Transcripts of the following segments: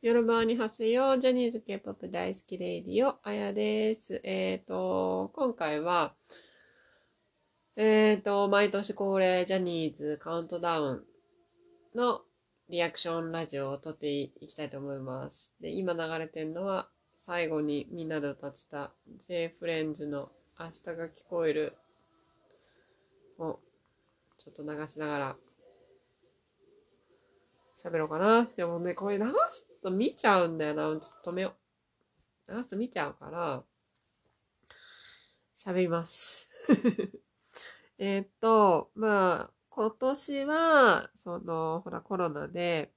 夜晩に発生よ、ジャニーズ K-POP 大好きレイディオ、あやです。えっ、と、今回は、えっ、と、毎年恒例ジャニーズカウントダウンのリアクションラジオを撮っていきたいと思います。で、今流れてるのは、最後にみんなで歌ってた J フレンズの明日が聞こえるをちょっと流しながら喋ろうかな。でもね、これ流すと見ちゃうんだよな。ちょっと止めよう。流すと見ちゃうから、喋ります。えっと、まあ、今年は、その、ほら、コロナで、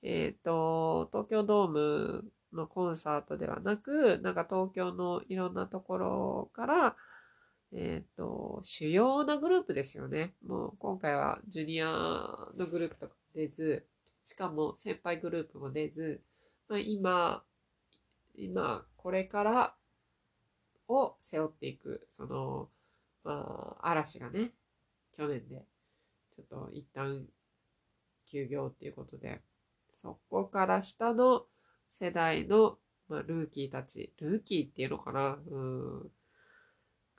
えーっと、東京ドームのコンサートではなく、なんか東京のいろんなところから、えっと、主要なグループですよね。もう今回はジュニアのグループとか出ず、しかも先輩グループも出ず、まあ、今、今、これからを背負っていく、その、まあ、嵐がね、去年で、ちょっと一旦休業っていうことで、そこから下の世代の、まあ、ルーキーたち、ルーキーっていうのかなうん。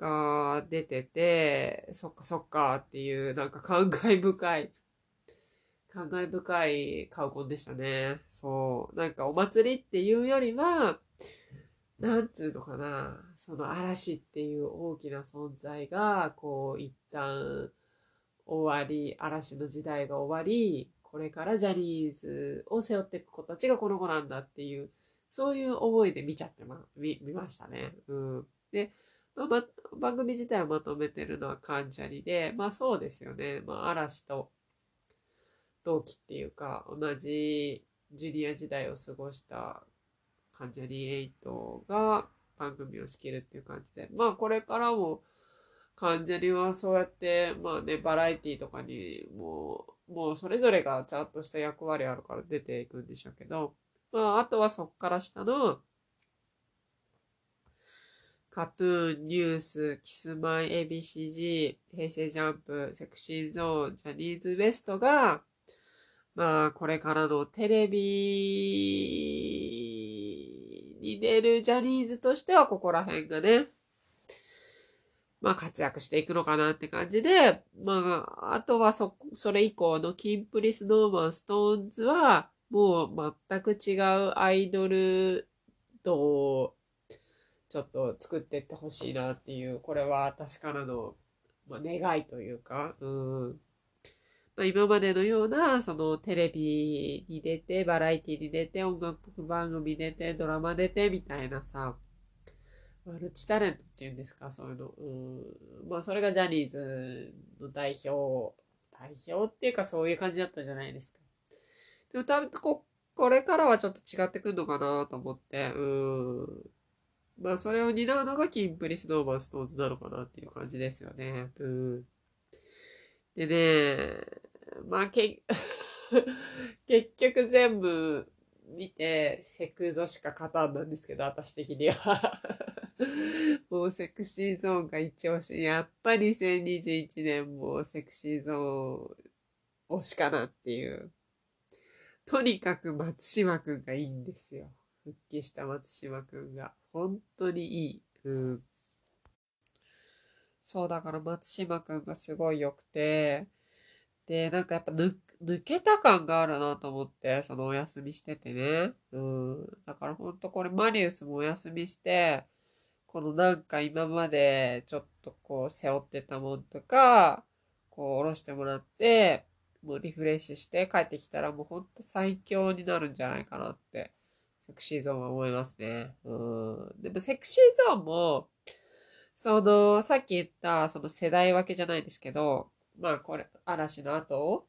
が出てて、そっかそっかっていう、なんか感慨深い、感慨深いカウコンでしたね。そう。なんかお祭りっていうよりは、なんつうのかな、その嵐っていう大きな存在が、こう、一旦終わり、嵐の時代が終わり、これからジャニーズを背負っていく子たちがこの子なんだっていう、そういう思いで見ちゃってま、見、見ましたね。うん。で、まあ、番組自体をまとめてるのは関ジャニで、まあそうですよね。まあ嵐と同期っていうか、同じジュニア時代を過ごした関ジャニ∞が番組を仕切るっていう感じで、まあこれからも関ジャニはそうやって、まあね、バラエティとかにもう、もうそれぞれがちゃんとした役割あるから出ていくんでしょうけど、まああとはそっから下の、カトゥーン、ニュース、キスマイ、ABCG、平成ジャンプ、セクシーゾーン、ジャニーズ WEST が、まあ、これからのテレビに出るジャニーズとしては、ここら辺がね、まあ、活躍していくのかなって感じで、まあ、あとはそ、それ以降のキンプリ、スノーマン、ストーンズは、もう全く違うアイドルと、ちょっと作っていってほしいなっていう、これは私からの、まあ、願いというか、うん。まあ、今までのような、そのテレビに出て、バラエティに出て、音楽番組出て、ドラマ出て、みたいなさ、マルチタレントっていうんですか、そういうの。うん。まあ、それがジャニーズの代表、代表っていうかそういう感じだったじゃないですか。でも多分こ、これからはちょっと違ってくるのかなと思って、うん。まあ、それを担うのがキンプリスノーマンストーンズなのかなっていう感じですよね。うん。でね、まあ、け、結局全部見て、セクゾしか勝たんなんですけど、私的には。もうセクシーゾーンが一押し。やっぱり2021年もセクシーゾーン推しかなっていう。とにかく松島くんがいいんですよ。復帰した松島くんが。本当にいい。うん。そう、だから松島くんがすごい良くて、で、なんかやっぱ抜、抜けた感があるなと思って、そのお休みしててね。うん。だからほんとこれマリウスもお休みして、このなんか今までちょっとこう背負ってたもんとか、こう下ろしてもらって、もうリフレッシュして帰ってきたらもうほんと最強になるんじゃないかなって、セクシーゾーンは思いますね。うん。でもセクシーゾーンも、その、さっき言った、その世代分けじゃないですけど、まあこれ、嵐の後を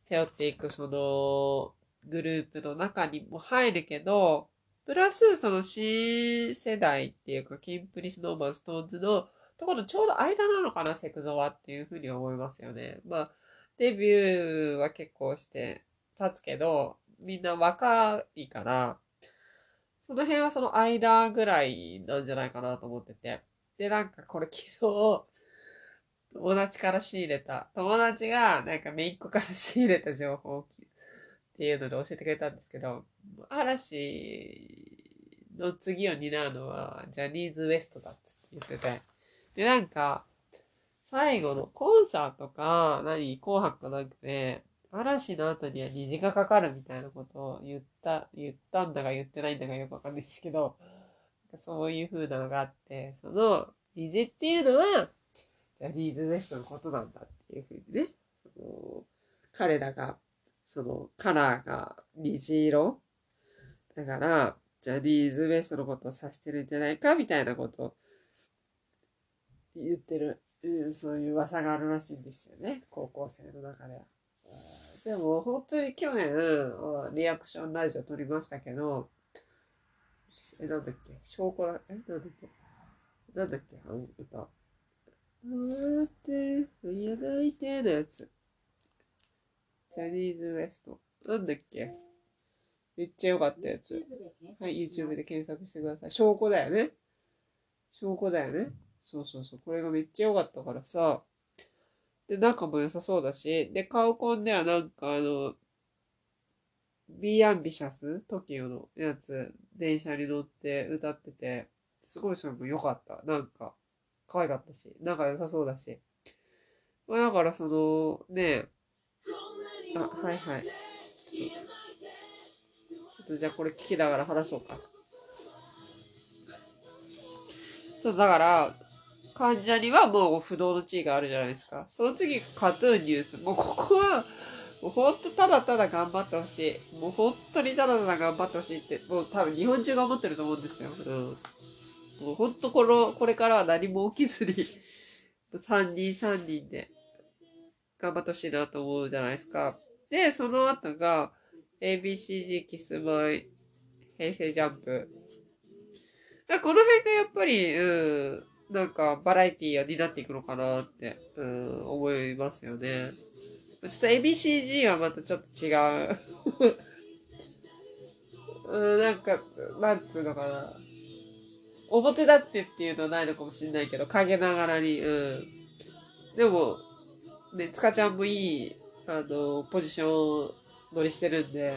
背負っていくそのグループの中にも入るけど、プラスその新世代っていうか、キンプリスノーマンストーンズのところのちょうど間なのかな、セクゾはっていうふうに思いますよね。まあ、デビューは結構して経つけど、みんな若いから、その辺はその間ぐらいなんじゃないかなと思ってて。で、なんかこれ昨日、友達から仕入れた、友達がなんかめいっ子から仕入れた情報っていうので教えてくれたんですけど、嵐の次を担うのはジャニーズ WEST だっつって言ってて。で、なんか、最後のコンサートか、何、紅白かなんかで、嵐の後には虹がかかるみたいなことを言った、言ったんだか言ってないんだかよくわかんないですけど、そういう風なのがあって、その虹っていうのは、ジャニーズ WEST のことなんだっていう風にね、その彼らが、そのカラーが虹色だから、ジャニーズ WEST のことを指してるんじゃないかみたいなことを言ってる、うん、そういう噂があるらしいんですよね。高校生の中では。でも本当に去年、リアクションラジオ撮りましたけど、え、なんだっけ？証拠だ、え、なんだっけ？なんだっけ？あの歌。あーって、やないてのやつ。ジャニーズ WEST。なんだっけ？めっちゃ良かったやつ。はい、YouTube で検索してください。証拠だよね。証拠だよね。そうそうそう。これがめっちゃ良かったからさ。で、仲も良さそうだし。で、カウコンではなんかあの、Be Ambitious ?TOKIO のやつ、電車に乗って歌ってて、すごいそれも良かった。なんか、可愛かったし、仲良さそうだし。まあだからその、ねあ、はいはい。ちょっとじゃあこれ聞きながら話そうか。そう、だから、患者にはもう不動の地位があるじゃないですか。その次、カトゥーンニュース。もうここは、もうほんとただただ頑張ってほしい。もう本当にただただ頑張ってほしいって、もう多分日本中が思ってると思うんですよ。うん。もう本当この、これからは何も起きずに3人3人で頑張ってほしいなと思うじゃないですか。で、その後が、ABCG キスマイ、平成ジャンプ。この辺がやっぱり、うん、なんかバラエティーを担っていくのかなって、うん、思いますよね。ちょっと ABCG はまたちょっと違う。うん、なんか、なんつうのかな。表立ってっていうのはないのかもしれないけど、陰ながらに、うん。でも、ね、つかちゃんもいい、あの、ポジション乗りしてるんで、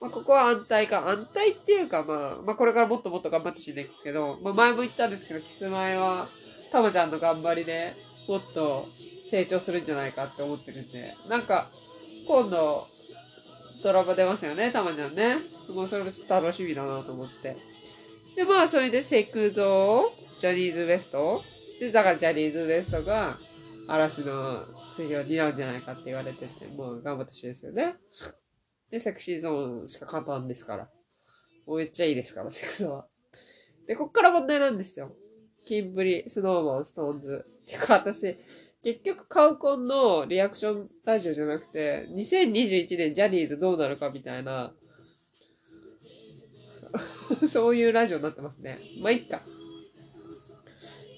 まあ、ここは安泰か。安泰っていうか、まあ、まあ、これからもっともっと頑張ってほしいんですけど、まあ、前も言ったんですけど、キスマイは、たまちゃんの頑張りで、もっと成長するんじゃないかって思ってるんで、なんか、今度、ドラマ出ますよね、たまちゃんね。もうそれもちょっと楽しみだなと思って。で、まあ、それでセクゾー、ジャニーズ WEST。で、だからジャニーズ WEST が、嵐の次を担うんじゃないかって言われてて、もう頑張ってほしいですよね。で、セクシーゾーンしか勝たんですから。もうめっちゃいいですから、セクゾーは。で、こっから問題なんですよ。キンプリ、スノーマン、ストーンズ。てか、私、結局カウコンのリアクションラジオじゃなくて、2021年ジャニーズどうなるかみたいな、そういうラジオになってますね。まあ、いっか。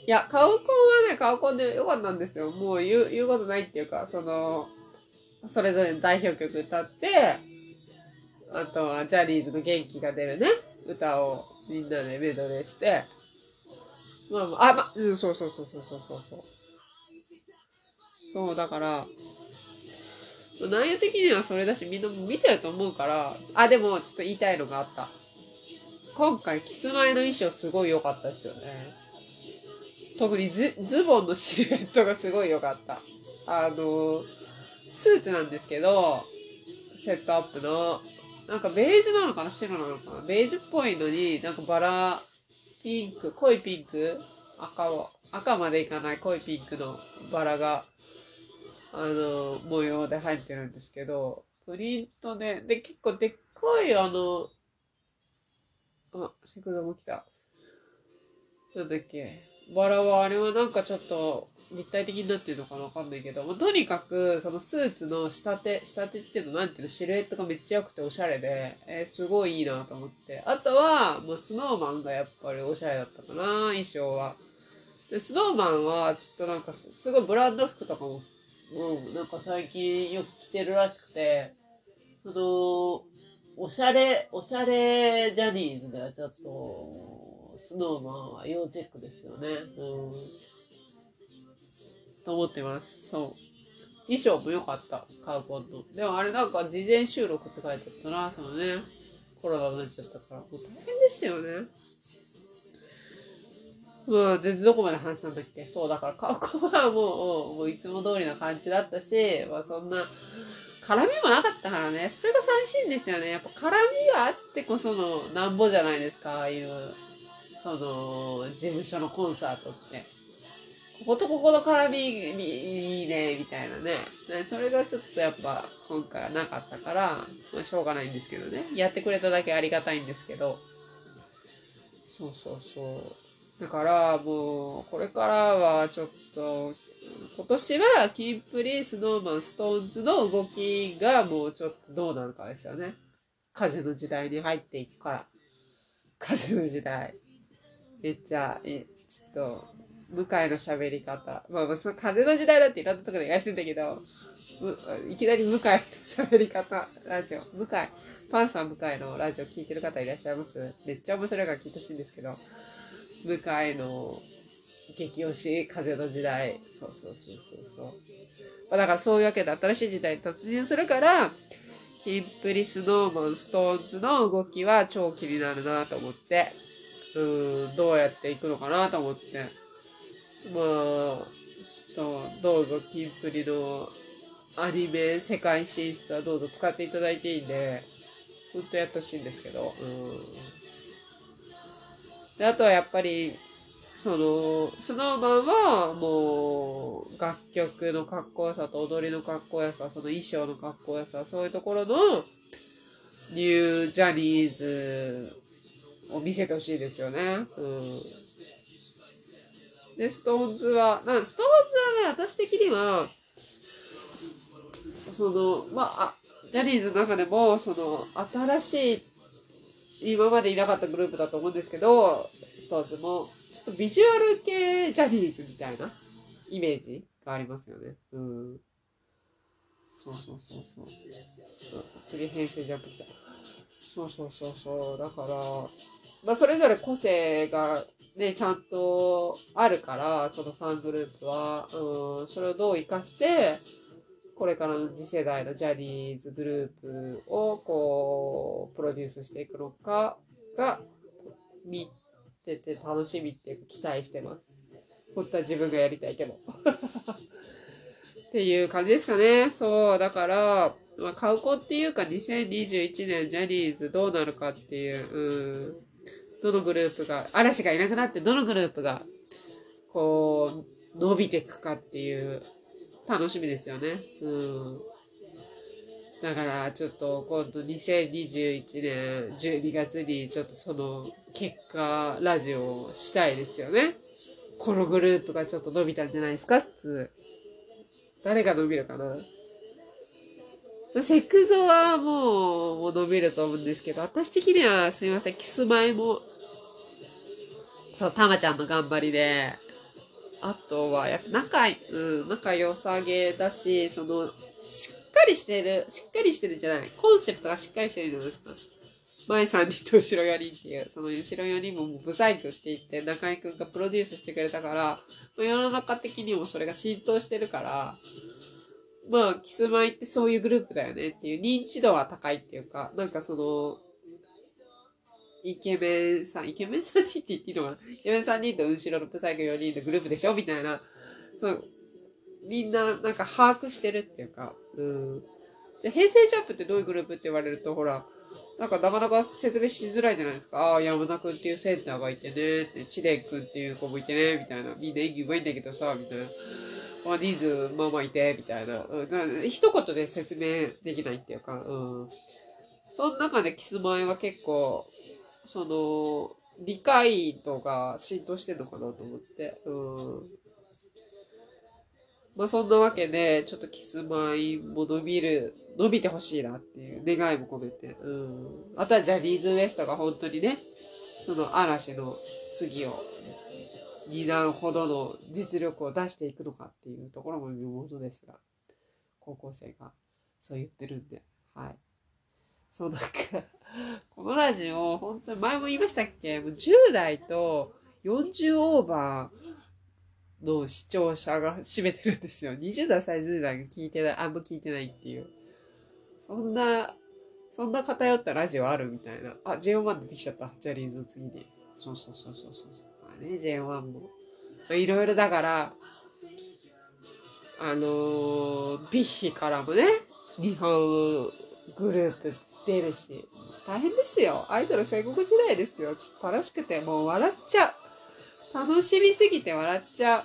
いや、カウコンはね、カウコンでよかったんですよ。もう言う、言うことないっていうか、その、それぞれの代表曲歌って、あとはジャニーズの元気が出るね、歌をみんなでメドレーして、まあまあ、あ、まあ、うん、そうそうそうそうそうそう。そう、だから、内容的にはそれだし、みんな見てると思うから、あ、でも、ちょっと言いたいのがあった。今回、キスマイの衣装すごい良かったですよね。特にズズボンのシルエットがすごい良かった。あの、スーツなんですけど、セットアップの、なんかベージュなのかな白なのかなベージュっぽいのに、なんかバラ、ピンク、濃いピンク赤を、赤までいかない濃いピンクのバラが、あの、模様で入ってるんですけど、プリントで、で、結構でっかい、あの、あ、セクザも来た。なんだっけ。バラはあれはなんかちょっと立体的になってるのかなわかんないけど、もとにかくそのスーツの仕立て、仕立てっていうのなんていうの、シルエットがめっちゃ良くておしゃれで、えー、すごいいいなと思って。あとは、もうスノーマンがやっぱりおしゃれだったかな、衣装は。で、スノーマンはちょっとなんかすごいブランド服とかも、もうなんか最近よく着てるらしくて、その、おしゃれ、おしゃれジャニーズではちょっと、スノーマンは要チェックですよね。うん。と思ってます。そう。衣装も良かった、カウコンの。でもあれなんか事前収録って書いてあったな、そのね。コロナになっちゃったから。もう大変でしたよね。まあ、全然どこまで話したんだっけ？そう、だからカウコンはもう、もういつも通りな感じだったし、まあそんな、絡みもなかったからね、それが寂しいんですよね。やっぱ絡みがあってこそのなんぼじゃないですか、ああいう、その、事務所のコンサートって。こことここの絡みいいね、みたいなね。それがちょっとやっぱ今回はなかったから、まあしょうがないんですけどね。やってくれただけありがたいんですけど。そうそうそう。だからもう、これからはちょっと、今年はキンプリ、スノーマン、ストーンズの動きがもうちょっとどうなるかですよね。風の時代に入っていくから。風の時代。めっちゃ、えちょっと、向井の喋り方。まあ、まあ、その風の時代だっていろんなとこで言わせてんだけど、いきなり向井の喋り方、ラジオ、向井、パンさん向井のラジオ聞いてる方いらっしゃいます？めっちゃ面白いから聞いてほしいんですけど、向井の激推し、風の時代。そうそうそうそうそう。まあ、だからそういうわけで新しい時代に突入するから、キンプリ、スノーマン、ストーンズの動きは超気になるなと思って、うん、どうやっていくのかなと思って。まあ、ちょっと、どうぞ、キンプリのアニメ世界進出はどうぞ使っていただいていいんで、ほんとやってほしいんですけど、うん。で、あとはやっぱり、その、スノーマンはもう、楽曲のかっこよさと踊りのかっこよさ、その衣装のかっこよさ、そういうところの、ニュージャニーズを見せてほしいですよね。うん。で、ストーンズは、なんストーンズはね、私的には、その、まあ、ジャニーズの中でも、その、新しい、今までいなかったグループだと思うんですけど、ストーンズも、ちょっとビジュアル系ジャニーズみたいなイメージがありますよね。うん。そうそうそうそう。次、編成ジャンプ来た。そうそうそうそう。だから、まあ、それぞれ個性がね、ちゃんとあるから、その3グループは、うん、それをどう活かして、これからの次世代のジャニーズグループを、こう、プロデュースしていくのかが、見てて楽しみっていうか期待してます。本当は自分がやりたいけど。っていう感じですかね。そう、だから、まあ、買う子っていうか2021年ジャニーズどうなるかっていう、うん、どのグループが、嵐がいなくなってどのグループが、こう、伸びていくかっていう楽しみですよね。うん。だからちょっと今度2021年12月にちょっとその結果ラジオをしたいですよね。このグループがちょっと伸びたんじゃないですか？っつ誰が伸びるかな？セクゾはもうもう伸びると思うんですけど、私的にはすいません、キスマイも、そう、たまちゃんの頑張りで、あとは、やっぱ仲、うん、仲良さげだし、その、しっかりしてる、しっかりしてるじゃない、コンセプトがしっかりしてるじゃないですか。前3人と後ろ4人っていう、その後ろ4人ももうブサイクって言って中居くんがプロデュースしてくれたから、世の中的にもそれが浸透してるから、まあ、キスマイってそういうグループだよねっていう認知度は高いっていうか、なんかその、イケメンさん、イケメン3人って言っていいのかな？イケメン3人と後ろのブサイク4人のグループでしょ？みたいな、そう、みんななんか把握してるっていうか、うん。じゃ、平成ジャンプってどういうグループって言われると、ほら、なんかなかなか説明しづらいじゃないですか。ああ、山田くんっていうセンターがいてね、って、知念くんっていう子もいてね、みたいな。みんな演技上手いんだけどさ、みたいな。まあ、人数まあまあいて、みたいな。うん、一言で説明できないっていうか、うん。その中でキスマイは結構、その、理解度が浸透してるのかなと思って、うん。まあそんなわけで、ちょっとキスマイも伸びる、伸びてほしいなっていう願いも込めて、うん。あとはジャニーズ WEST が本当にね、その嵐の次を担うほどの実力を出していくのかっていうところも見ものですが、高校生がそう言ってるんで、はい。そうなんかこのラジオ、本当に前も言いましたっけ？もう10代と40オーバーの視聴者が占めてるんですよ。20代、30代が聞いてない、あんま聞いてないっていう。そんな、そんな偏ったラジオあるみたいな。あ、JO1 出てきちゃった。ジャニーズの次に。そうそうそうそうそう。まあね、JO1 も。いろいろだから、あのー、ビッヒからもね、日本グループ出るし、大変ですよ。アイドル戦国時代ですよ。ちょっと楽しくて、もう笑っちゃう。楽しみすぎて笑っちゃう。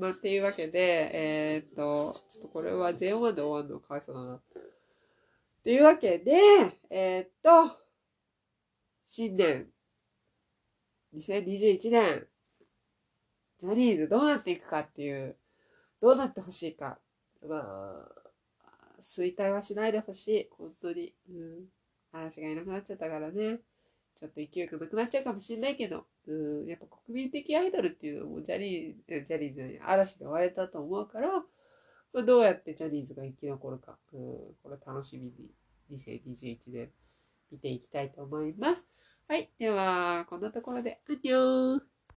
まあ、っていうわけで、えー、っと、ちょっとこれは J1 で終わるのかわいそうだな。っていうわけで、えー、っと、新年、2021年、ジャニーズどうなっていくかっていう、どうなってほしいか。まあ、衰退はしないでほしい。本当に。うん。話がいなくなっちゃったからね。ちょっと勢いがなくなっちゃうかもしれないけど、うん、やっぱ国民的アイドルっていうのもジャニー、ジャニーズに嵐で終われたと思うから、まあ、どうやってジャニーズが生き残るか、うん、これ楽しみに2021年見ていきたいと思います。はい。では、こんなところで、アンニョン